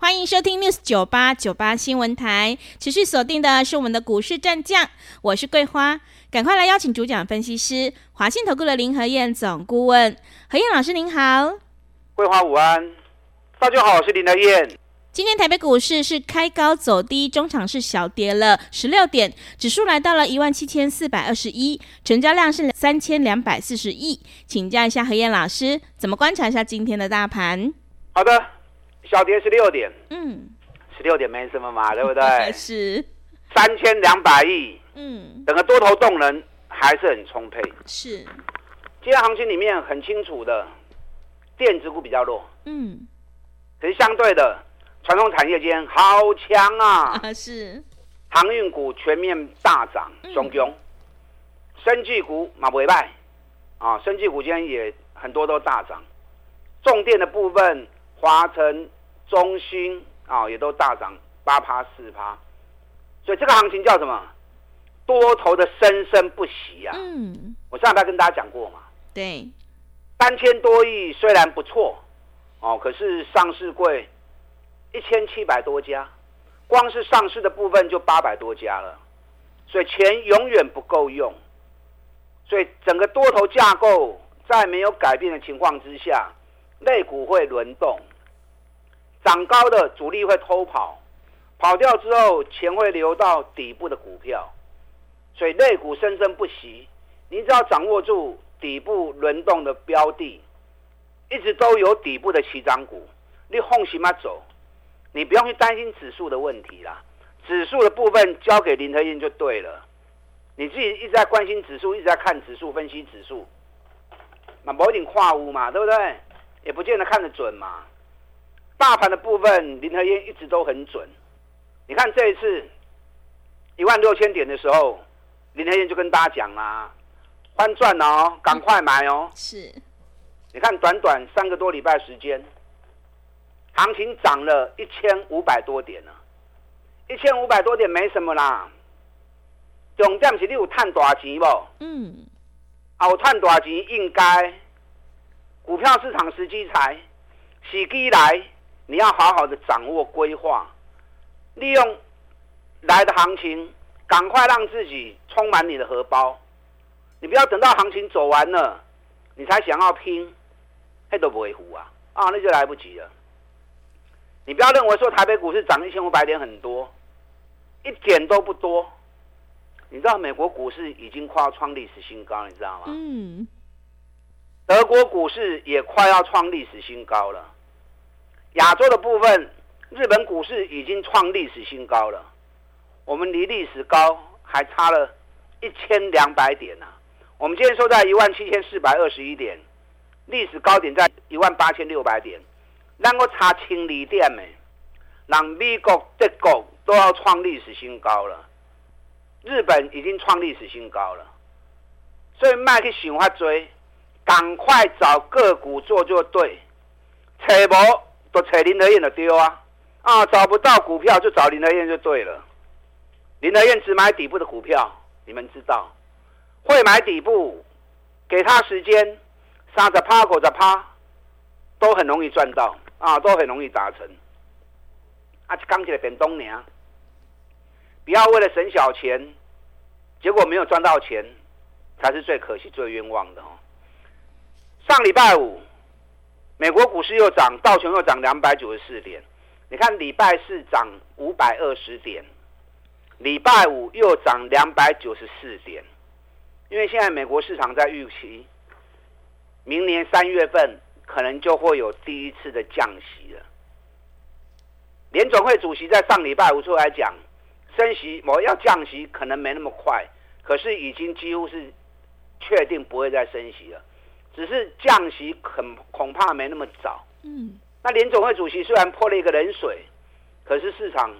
欢迎收听 News 九八九八新闻台，持续锁定的是我们的股市战将，我是桂花，赶快来邀请主讲分析师华信投顾的林和燕总顾问，何燕老师您好，桂花午安，大家好，我是林和燕。今天台北股市是开高走低，中场是小跌了十六点，指数来到了一万七千四百二十一，成交量是三千两百四十亿，请教一下何燕老师，怎么观察一下今天的大盘？好的。小跌十六点，嗯，十六点没什么嘛，对不对？是。三千两百亿，嗯，整个多头动能还是很充沛。是，今天行情里面很清楚的，电子股比较弱，嗯，可是相对的，传统产业间好强啊，啊 是，航运股全面大涨，雄雄、嗯，生技股马尾败，啊，生技股今天也很多都大涨，重电的部分，华城。中兴啊、哦，也都大涨八趴四趴，所以这个行情叫什么？多头的生生不息啊！嗯，我上礼拜跟大家讲过嘛。对，三千多亿虽然不错哦，可是上市贵一千七百多家，光是上市的部分就八百多家了，所以钱永远不够用，所以整个多头架构在没有改变的情况之下，类股会轮动。涨高的主力会偷跑，跑掉之后钱会流到底部的股票，所以类股生生不息。你只要掌握住底部轮动的标的，一直都有底部的起涨股，你放心嘛走，你不用去担心指数的问题啦。指数的部分交给林和彦就对了，你自己一直在关心指数，一直在看指数分析指数，那某一点跨屋嘛，对不对？也不见得看得准嘛。大盘的部分，林和燕一直都很准。你看这一次一万六千点的时候，林和燕就跟大家讲啦，翻赚哦，赶快买哦。是，你看短短三个多礼拜时间，行情涨了一千五百多点了，一千五百多点没什么啦。重点是你有赚大钱不？嗯，有赚大钱应该，股票市场时机才，时机来。你要好好的掌握规划，利用来的行情，赶快让自己充满你的荷包。你不要等到行情走完了，你才想要拼，那都不会糊啊！啊，那就来不及了。你不要认为说台北股市涨一千五百点很多，一点都不多。你知道美国股市已经快要创历史新高，你知道吗？嗯。德国股市也快要创历史新高了。亚洲的部分，日本股市已经创历史新高了，我们离历史高还差了一千两百点呢、我们今天收在一万七千四百二十一点，历史高点在一万八千六百点，能够差千里点呢，让美国、德国都要创历史新高了，日本已经创历史新高了，所以卖去想法追，赶快找个股做做对，扯无。都踩林德燕的丢啊！啊，找不到股票就找林德燕就对了。林德燕只买底部的股票，你们知道，会买底部，给他时间，三十趴、五十趴，都很容易赚到啊，都很容易达成。啊，刚起来变东娘，不要为了省小钱，结果没有赚到钱，才是最可惜、最冤枉的哦。上礼拜五。美国股市又涨，道琼又涨两百九十四点。你看礼拜四涨五百二十点，礼拜五又涨两百九十四点。因为现在美国市场在预期，明年三月份可能就会有第一次的降息了。联总会主席在上礼拜五出来讲，升息，我要降息可能没那么快，可是已经几乎是确定不会再升息了。只是降息很恐怕没那么早。嗯，那联总会主席虽然泼了一个冷水，可是市场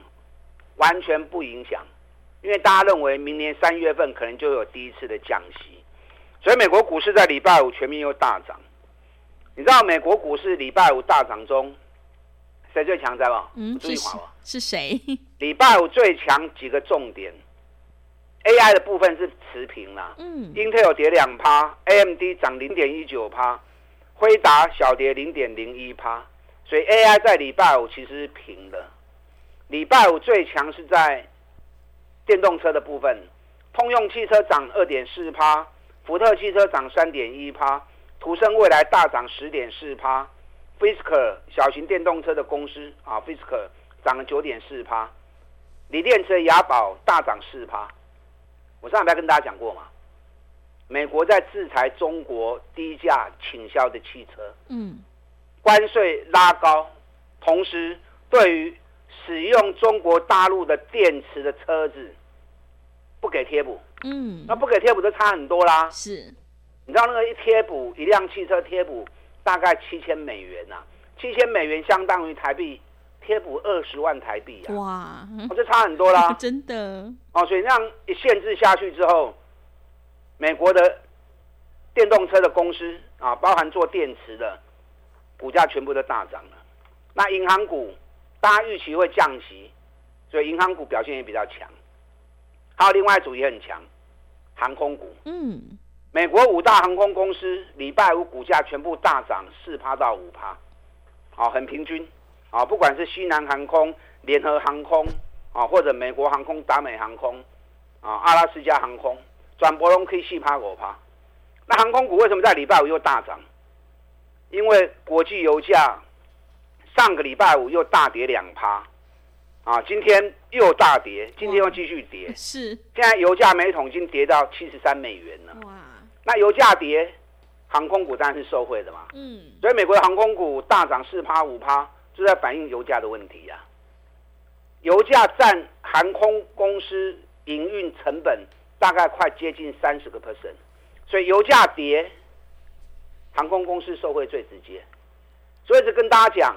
完全不影响。因为大家认为明年三月份可能就有第一次的降息，所以美国股市在礼拜五全面又大涨。你知道美国股市礼拜五大涨中，谁最强在吗？嗯，是是谁？礼拜五最强几个重点，AI 的部分是持平啦。嗯，Intel 跌两趴，AMD 涨零点一九趴，辉达小跌零点零一趴，所以 AI 在礼拜五其实是平的。礼拜五最强是在电动车的部分，通用汽车涨二点四趴，福特汽车涨三点一趴。途胜未来大涨十点四趴，Fisker 小型电动车的公司啊，Fisker 涨了九点四趴，锂电池雅宝大涨四趴。我上礼拜跟大家讲过嘛，美国在制裁中国低价倾销的汽车，嗯，关税拉高，同时对于使用中国大陆的电池的车子不给贴补，嗯，那不给贴补就差很多啦，是。你知道那个一贴补一辆汽车贴补大概七千美元呐、啊，七千美元相当于台币贴补二十万台币啊！哇，哦，这差很多啦，真的哦。所以那样一限制下去之后，美国的电动车的公司啊，包含做电池的，股价全部都大涨了。那银行股大家预期会降息，所以银行股表现也比较强。还有另外一组也很强，航空股，嗯。美国五大航空公司礼拜五股价全部大涨四趴到五趴，好，很平均，啊，不管是西南航空、联合航空，啊，或者美国航空、达美航空，啊，阿拉斯加航空，转博龙 K 四趴五趴。那航空股为什么在礼拜五又大涨？因为国际油价上个礼拜五又大跌两趴，啊，今天又大跌，今天又继续跌，是，现在油价每桶已经跌到七十三美元了。哇那油价跌，航空股当然是受惠的嘛。嗯，所以美国的航空股大涨四趴五趴，就在反映油价的问题呀、啊。油价占航空公司营运成本大概快接近三十个 percent，所以油价跌，航空公司受惠最直接。所以就跟大家讲，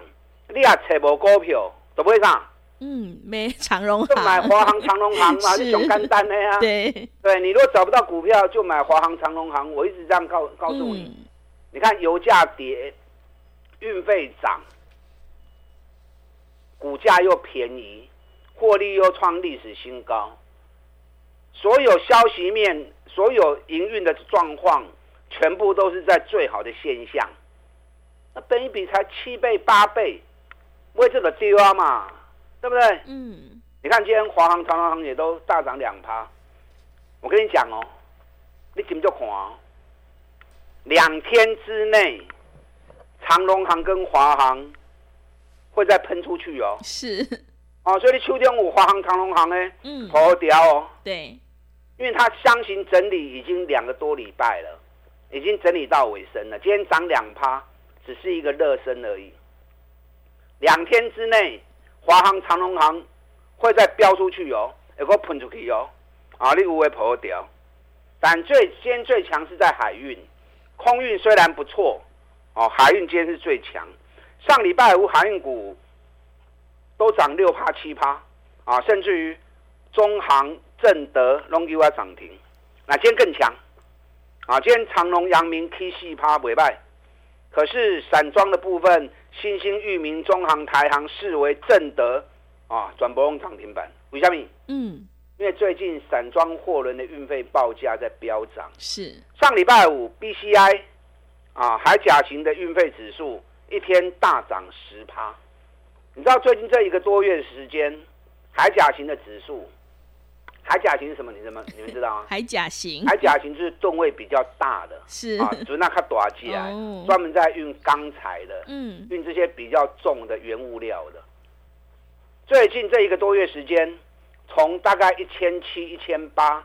你也找无股票，都不会上。嗯，没长荣航，就买华航、长荣航嘛，是熊肝单的呀。对，对你如果找不到股票，就买华航、长荣航。我一直这样告告诉你，嗯、你看油价跌，运费涨，股价又便宜，获利又创历史新高，所有消息面、所有营运的状况，全部都是在最好的现象。那本一比才七倍、八倍，为这个丢啊嘛。对不对？嗯，你看今天华航、长荣航也都大涨两趴。我跟你讲哦，你怎么就看哦？两天之内，长荣航跟华航会再喷出去哦。是。哦，所以你秋天五华航、长隆航呢，嗯，好屌哦。对，因为它箱型整理已经两个多礼拜了，已经整理到尾声了。今天涨两趴，只是一个热身而已。两天之内。华航、长隆航会再飙出去哦，有个喷出去哦，啊，你有会跑掉。但最今天最强是在海运，空运虽然不错，哦，海运今天是最强。上礼拜五海运股都涨六趴七趴，啊，甚至于中航、正德、龙基华涨停。那今天更强，啊，今天长隆、阳明 K 四趴尾败。可是散装的部分，新兴、域名、中航、台航视为正德啊，转播用涨停板。为什么？嗯，因为最近散装货轮的运费报价在飙涨。是上礼拜五 BCI 啊，海甲型的运费指数一天大涨十趴。你知道最近这一个多月的时间，海甲型的指数。海甲型是什么？你什么？你们知道吗？海甲型，海甲型就是吨位比较大的，是啊，就是那卡大机啊，专门在运钢材的，嗯，运这些比较重的原物料的。最近这一个多月时间，从大概一千七、一千八，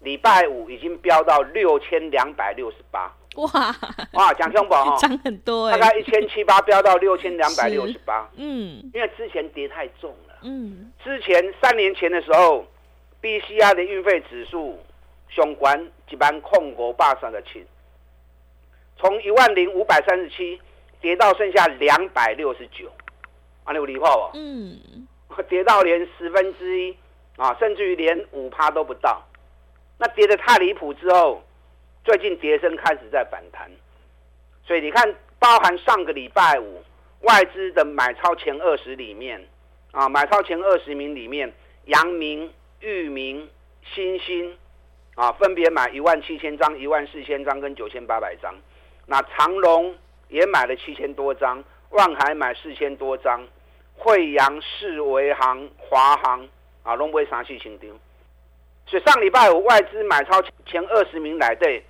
礼拜五已经飙到六千两百六十八。哇哇，讲胸宝 哈，涨很多哎，大概一千七八飙到六千两百六十八。嗯，因为之前跌太重了。嗯，之前三年前的时候。BCI 的运费指数相关一万控股八三的七，从一万零五百三十七跌到剩下两百六十九，啊，你有理化哦？嗯，跌到连十分之一啊，甚至于连五趴都不到。那跌得太离谱之后，最近跌升开始在反弹。所以你看，包含上个礼拜五外资的买超前二十里面，啊，买超前二十名里面，阳明、裕明、新兴，啊，分别买一万七千张、一万四千张跟九千八百张。那长荣也买了七千多张，万海买四千多张，惠阳、世维行、华航啊，拢不会三四千张。所以上礼拜五外资买超前二十名来对，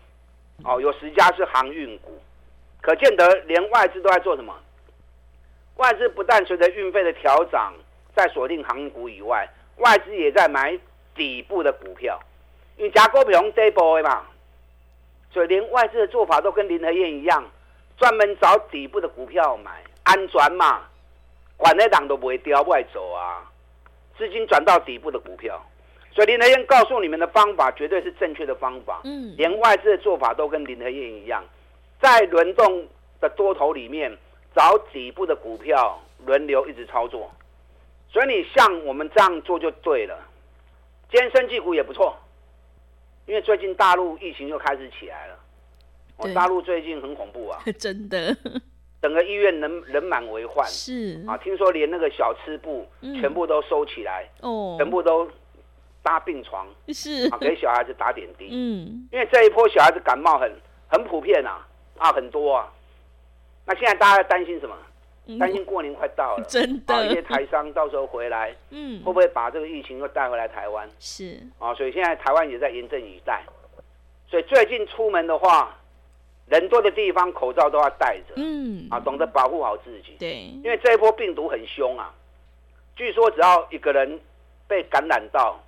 哦，有十家是航运股，可见得连外资都在做什么？外资不但随着运费的调涨在锁定航运股以外，外资也在买底部的股票，因为加股票用这波的嘛。所以连外资的做法都跟林和燕一样，专门找底部的股票买，安全嘛，管那档都不会掉，不会走啊。资金转到底部的股票，所以林德燕告诉你们的方法绝对是正确的方法。嗯，连外资的做法都跟林德燕一样，在轮动的多头里面找底部的股票，轮流一直操作。所以你像我们这样做就对了。今天生技股也不错。因为最近大陆疫情又开始起来了，我大陆最近很恐怖啊，真的，整个医院人人满为患，是。啊，听说连那个小吃部全部都收起来，哦，全部都搭病床，是。啊，给小孩子打点滴，嗯，因为这一波小孩子感冒很很普遍啊，啊很多啊，那现在大家担心什么？担心过年快到了，真的，一些台商到时候回来，嗯，会不会把这个疫情又带回来台湾？是。啊，所以现在台湾也在严阵以待。所以最近出门的话，人多的地方口罩都要戴着，嗯，啊，懂得保护好自己。对，因为这一波病毒很凶啊，据说只要一个人被感染到，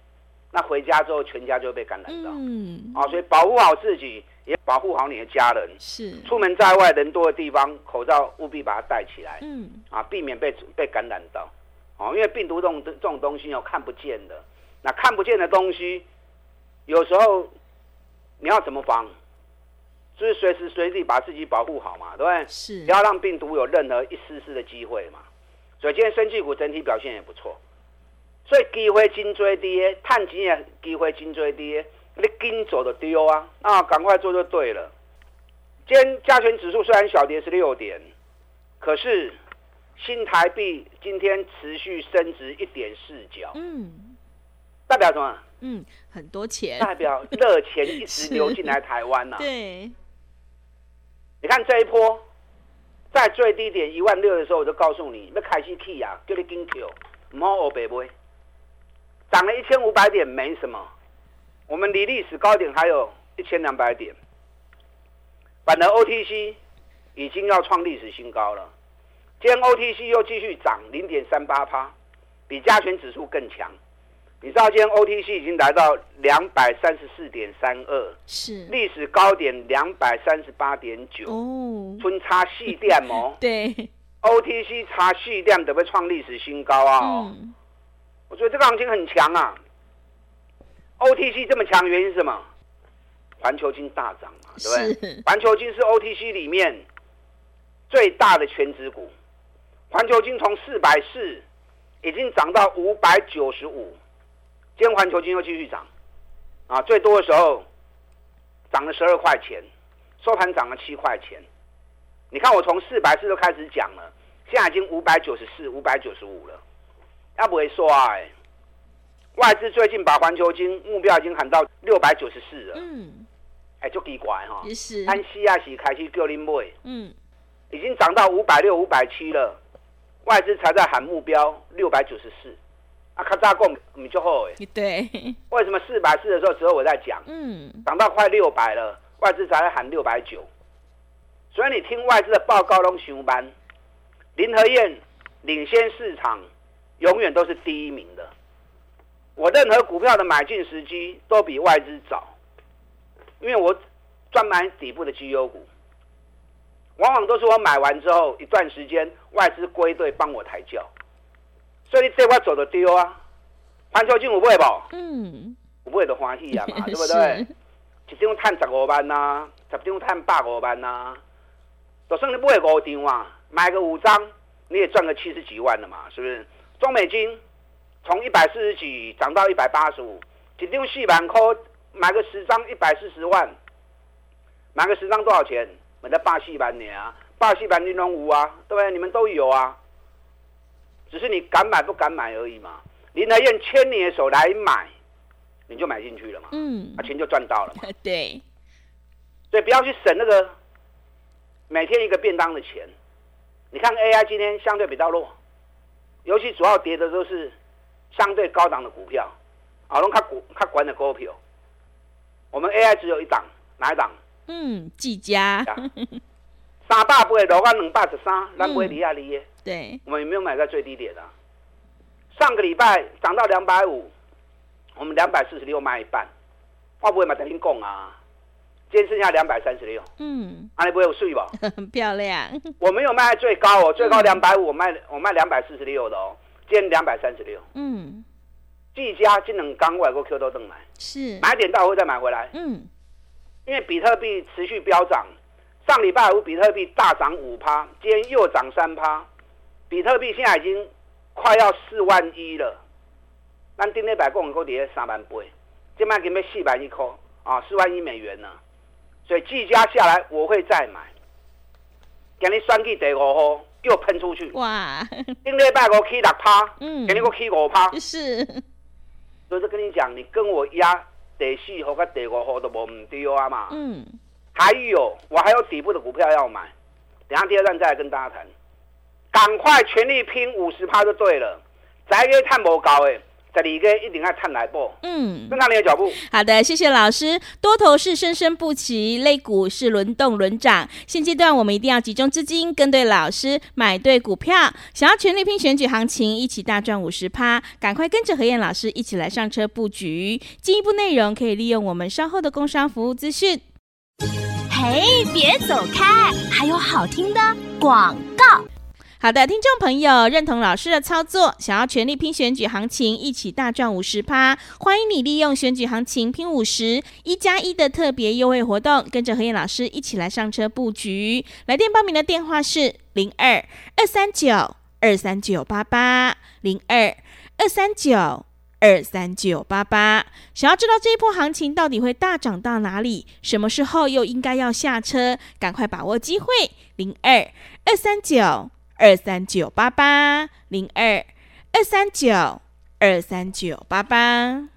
那回家之后全家就会被感染到，嗯，啊，所以保护好自己。也保护好你的家人。是，出门在外人多的地方，口罩务必把它戴起来。嗯，啊，避免被被感染到。哦，因为病毒这种这种东西哦，看不见的。那看不见的东西，有时候你要怎么防？就是随时随地把自己保护好嘛，对不对？是，不要让病毒有任何一丝丝的机会嘛。所以今天生技股整体表现也不错。所以机会真多的，探钱也机会真多的。你跟走就丢啊，啊，赶快做就对了。今天加权指数虽然小跌十六点，可是新台币今天持续升值一点四角，嗯，代表什么？嗯，很多钱，代表热钱一直流进来台湾呐、啊。对，你看这一波在最低点一万六的时候，我就告诉你，要开始起啊，叫你跟走，唔好欧白买，涨了一千五百点没什么。我们离历史高点还有一千两百点，反而 OTC 已经要创历史新高了。今天 OTC 又继续涨零点三八趴，比加权指数更强。你知道今天 OTC 已经来到两百三十四点三二，是历史高点两百三十八点九哦，分差细点哦。对，OTC 差细点都会创历史新高啊、哦！嗯、我觉得这个行情很强啊。OTC 这么强，原因是什么？环球金大涨嘛，对不对？环球金是 OTC 里面最大的全值股。环球金从四百四已经涨到五百九十五，今天环球金又继续涨，啊，最多的时候涨了十二块钱，收盘涨了七块钱。你看我从四百四都开始讲了，现在已经五百九十四、五百九十五了，要不会说哎。外资最近把环球金目标已经喊到六百九十四了，嗯，哎，就奇怪哈，也是，安西亚喜开始叫你买，嗯，已经涨到五百六、五百七了，外资才在喊目标六百九十四，啊，卡扎贡你就好哎，对，为什么四百四的时候只有我在讲，嗯，涨到快六百了，外资才在喊六百九，所以你听外资的报告都上班，林和燕领先市场，永远都是第一名的。我任何股票的买进时机都比外资早，因为我专买底部的绩优股，往往都是我买完之后一段时间外资归队帮我抬轿，所以你这块走的丢啊，环球晶有买不？嗯，有买就欢喜啊嘛，对不对？一张赚十五万呐，十张赚百五万呐，就算你买五张啊，买个五张你也赚个七十几万了嘛，是不是？中美金。从一百四十几涨到一百八十五，一张四万块，买个十张一百四十万，买个十张多少钱？买在八四万年啊，八四万零龙五啊，对不对？你们都有啊，只是你敢买不敢买而已嘛。林和彦牵你的手来买，你就买进去了嘛，嗯，啊钱就赚到了嘛，对，所以不要去省那个每天一个便当的钱。你看 AI 今天相对比较弱，尤其主要跌的都是相对高档的股票，啊，拢较股较管的股票。我们 AI 只有一档，哪一档？嗯，技嘉。三百八落到两百十三，咱不会离啊离。对，我们有没有买在最低点的？上个礼拜涨到两百五，我们两百四十六卖一半，我不会买等于讲啊。今天剩下两百三十六，嗯，啊，你不会有税吧？很 漂亮。我没有卖最高哦，最高两百五，我卖我卖两百四十六的哦，今天两百三十六。嗯，技嘉今能刚外国 Q 都登来，是买点到会再买回来。嗯，因为比特币持续飙涨，上礼拜五比特币大涨五趴，今天又涨三趴，比特币现在已经快要四万一了。咱顶礼拜讲过跌三万八，今麦给要四万一块啊，四万一美元呢。所以技嘉下来，我会再买。给你算计第五号又喷出去。哇！顶礼拜五起六趴，嗯，给你个起五趴。是。所以就跟你讲，你跟我压第四号跟第五号都无唔对啊嘛。嗯。还有，我还有底部的股票要买，等下第二站再来跟大家谈。赶快全力拼五十趴就对了，再给探无高诶。在里个一定要看来波，嗯，跟上你的脚步。好的，谢谢老师。多头是生生不息，类股是轮动轮涨。现阶段我们一定要集中资金，跟对老师，买对股票。想要全力拼选举行情，一起大赚五十趴，赶快跟着何燕老师一起来上车布局。进一步内容可以利用我们稍后的工商服务资讯。嘿，别走开，还有好听的广告。好的，听众朋友，认同老师的操作，想要全力拼选举行情，一起大赚五十趴，欢迎你利用选举行情拼五十一加一的特别优惠活动，跟着何燕老师一起来上车布局。来电报名的电话是零二二三九二三九八八零二二三九二三九八八。想要知道这一波行情到底会大涨到哪里，什么时候又应该要下车，赶快把握机会，零二二三九。二三九八八零二二三九二三九八八，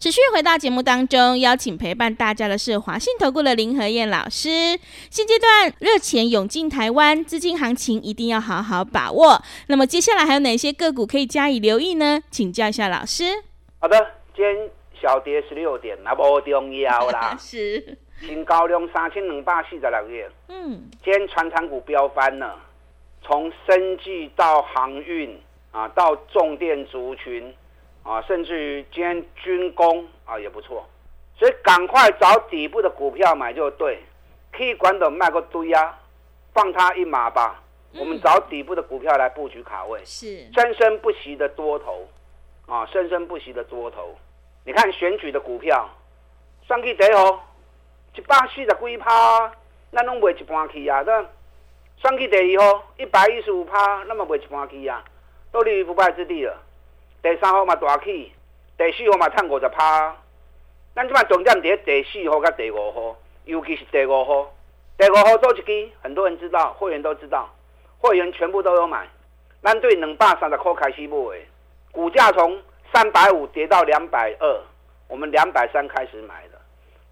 持续回到节目当中，邀请陪伴大家的是华信投顾的林和燕老师。现阶段热钱涌进台湾，资金行情一定要好好把握。那么接下来还有哪些个股可以加以留意呢？请教一下老师。好的，今天小跌十六点，那不重要啦。是，新高量三千两百四十六亿。嗯，今天传产股飙翻了。从生技到航运啊，到重电族群啊，甚至于今天军工啊也不错，所以赶快找底部的股票买就对。可以管的卖个堆啊，放他一马吧。嗯、我们找底部的股票来布局卡位，是生生不息的多头啊，生生不息的多头。你看选举的股票，上去第一号一百四十几趴，那拢卖一半去啊，对。上去第二号一百一十五趴，那么卖一般去啊，都立于不败之地了。第三号嘛大起，第四号嘛赚五十趴。咱即摆重点在第四号跟第五号，尤其是第五号。第五号做一支，很多人知道，会员都知道，会员全部都有买。咱对两百三十块开始买，股价从三百五跌到两百二，我们两百三开始买的，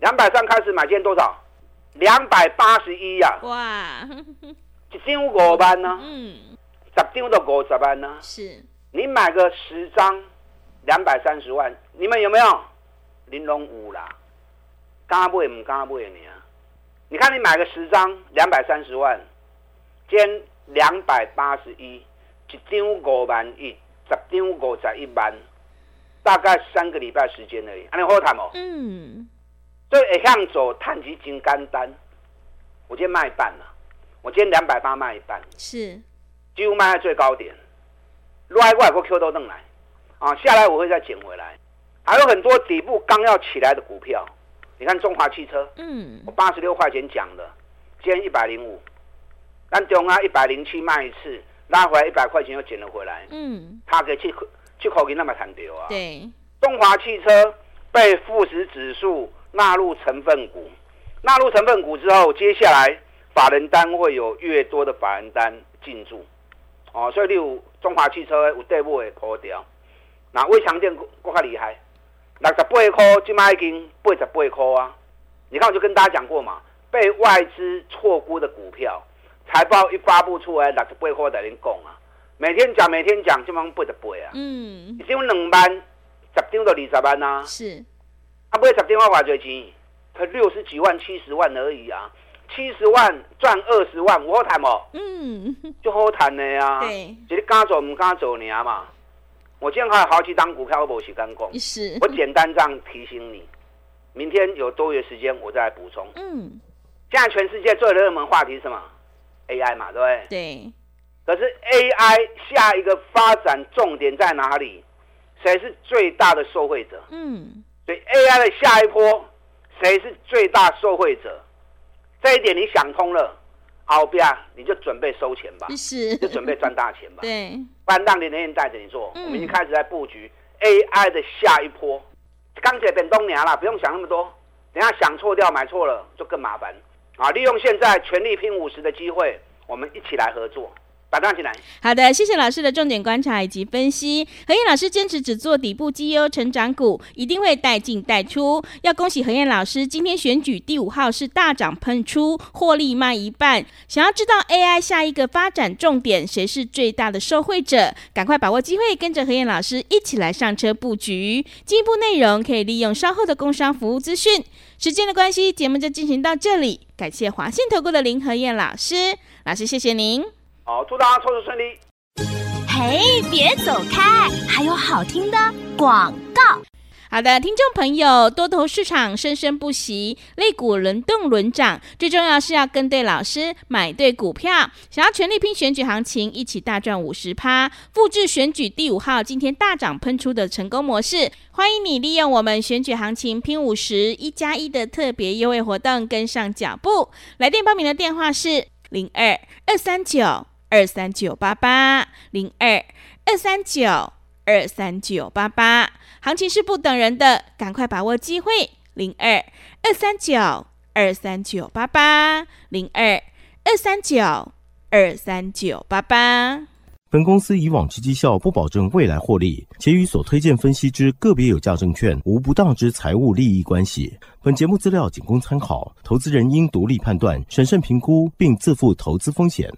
两百三开始买，今天多少？两百八十一呀！哇！一张五万呢，嗯，十张都五十万呢。是，你买个十张，两百三十万，你们有没有？玲珑五啦，敢买唔敢买呢？你看你买个十张，两百三十万，兼两百八十一，一张五万一，十张五十一万，大概三个礼拜时间而已，安尼好谈哦。嗯，所以会向走，探底真简单，我今天卖半了。我今天两百八卖一半，是。几乎卖在最高点，来过来过 Q 都弄来，啊，下来我会再捡回来，还有很多底部刚要起来的股票，你看中华汽车，嗯，我八十六块钱讲的，今天一百零五，但中啊一百零七卖一次，拉回来一百块钱又捡了回来，嗯，它可以去去口给那么谈掉啊。对，中华汽车被富时指数纳入成分股，纳入成分股之后，接下来法人单会有越多的法人单进驻，哦，所以例如中华汽车有跌不会破掉，那威强电更加厉害，六十八块，今麦已经八十八块啊。你看，我就跟大家讲过嘛，被外资错估的股票，财报一发布出来，六十八块在恁讲啊，每天讲每天讲，基本上八十八啊。嗯，一张两万，十张到二十万啊。是，啊，买十张我偌济钱？才六十几万、七十万而已啊，七十万赚二十万，我好谈哦。嗯，就好谈的呀。对，只是敢做唔敢做你啊嘛。我今天还有好几档股票，我冇时间讲。是，我简单这样提醒你。明天有多余时间，我再来补充。嗯，现在全世界最热门话题是什么？AI 嘛，对不对？对。可是 AI 下一个发展重点在哪里？谁是最大的受惠者？嗯。所以 AI 的下一波，谁是最大受惠者？这一点你想通了，好不要你就准备收钱吧。是。就准备赚大钱吧。对。不然让你连连带着你做。嗯。我们已经开始在布局 AI 的下一波。钢铁变冬娘了，不用想那么多。等下想错掉买错了就更麻烦啊！利用现在全力拼五十的机会，我们一起来合作。打断起来。好的，谢谢老师的重点观察以及分析。何燕老师坚持只做底部绩优成长股，一定会带进带出。要恭喜何燕老师，今天选举第五号是大涨喷出，获利卖一半。想要知道 AI 下一个发展重点，谁是最大的受惠者？赶快把握机会，跟着何燕老师一起来上车布局。进一步内容可以利用稍后的工商服务资讯。时间的关系，节目就进行到这里。感谢华信投顾的林和燕老师，老师谢谢您。好，祝大家操作顺利。嘿，别走开，还有好听的广告。好的，听众朋友，多头市场生生不息，类股轮动轮涨，最重要是要跟对老师，买对股票。想要全力拼选举行情，一起大赚五十趴，复制选举第五号今天大涨喷出的成功模式。欢迎你利用我们选举行情拼五十一加一的特别优惠活动，跟上脚步。来电报名的电话是零二二三九。二三九八八零二二三九二三九八八，行情是不等人的，赶快把握机会。零二二三九二三九八八零二二三九二三九八八。本公司以往之绩效不保证未来获利，且与所推荐分析之个别有价证券无不当之财务利益关系。本节目资料仅供参考，投资人应独立判断、审慎评估，并自负投资风险。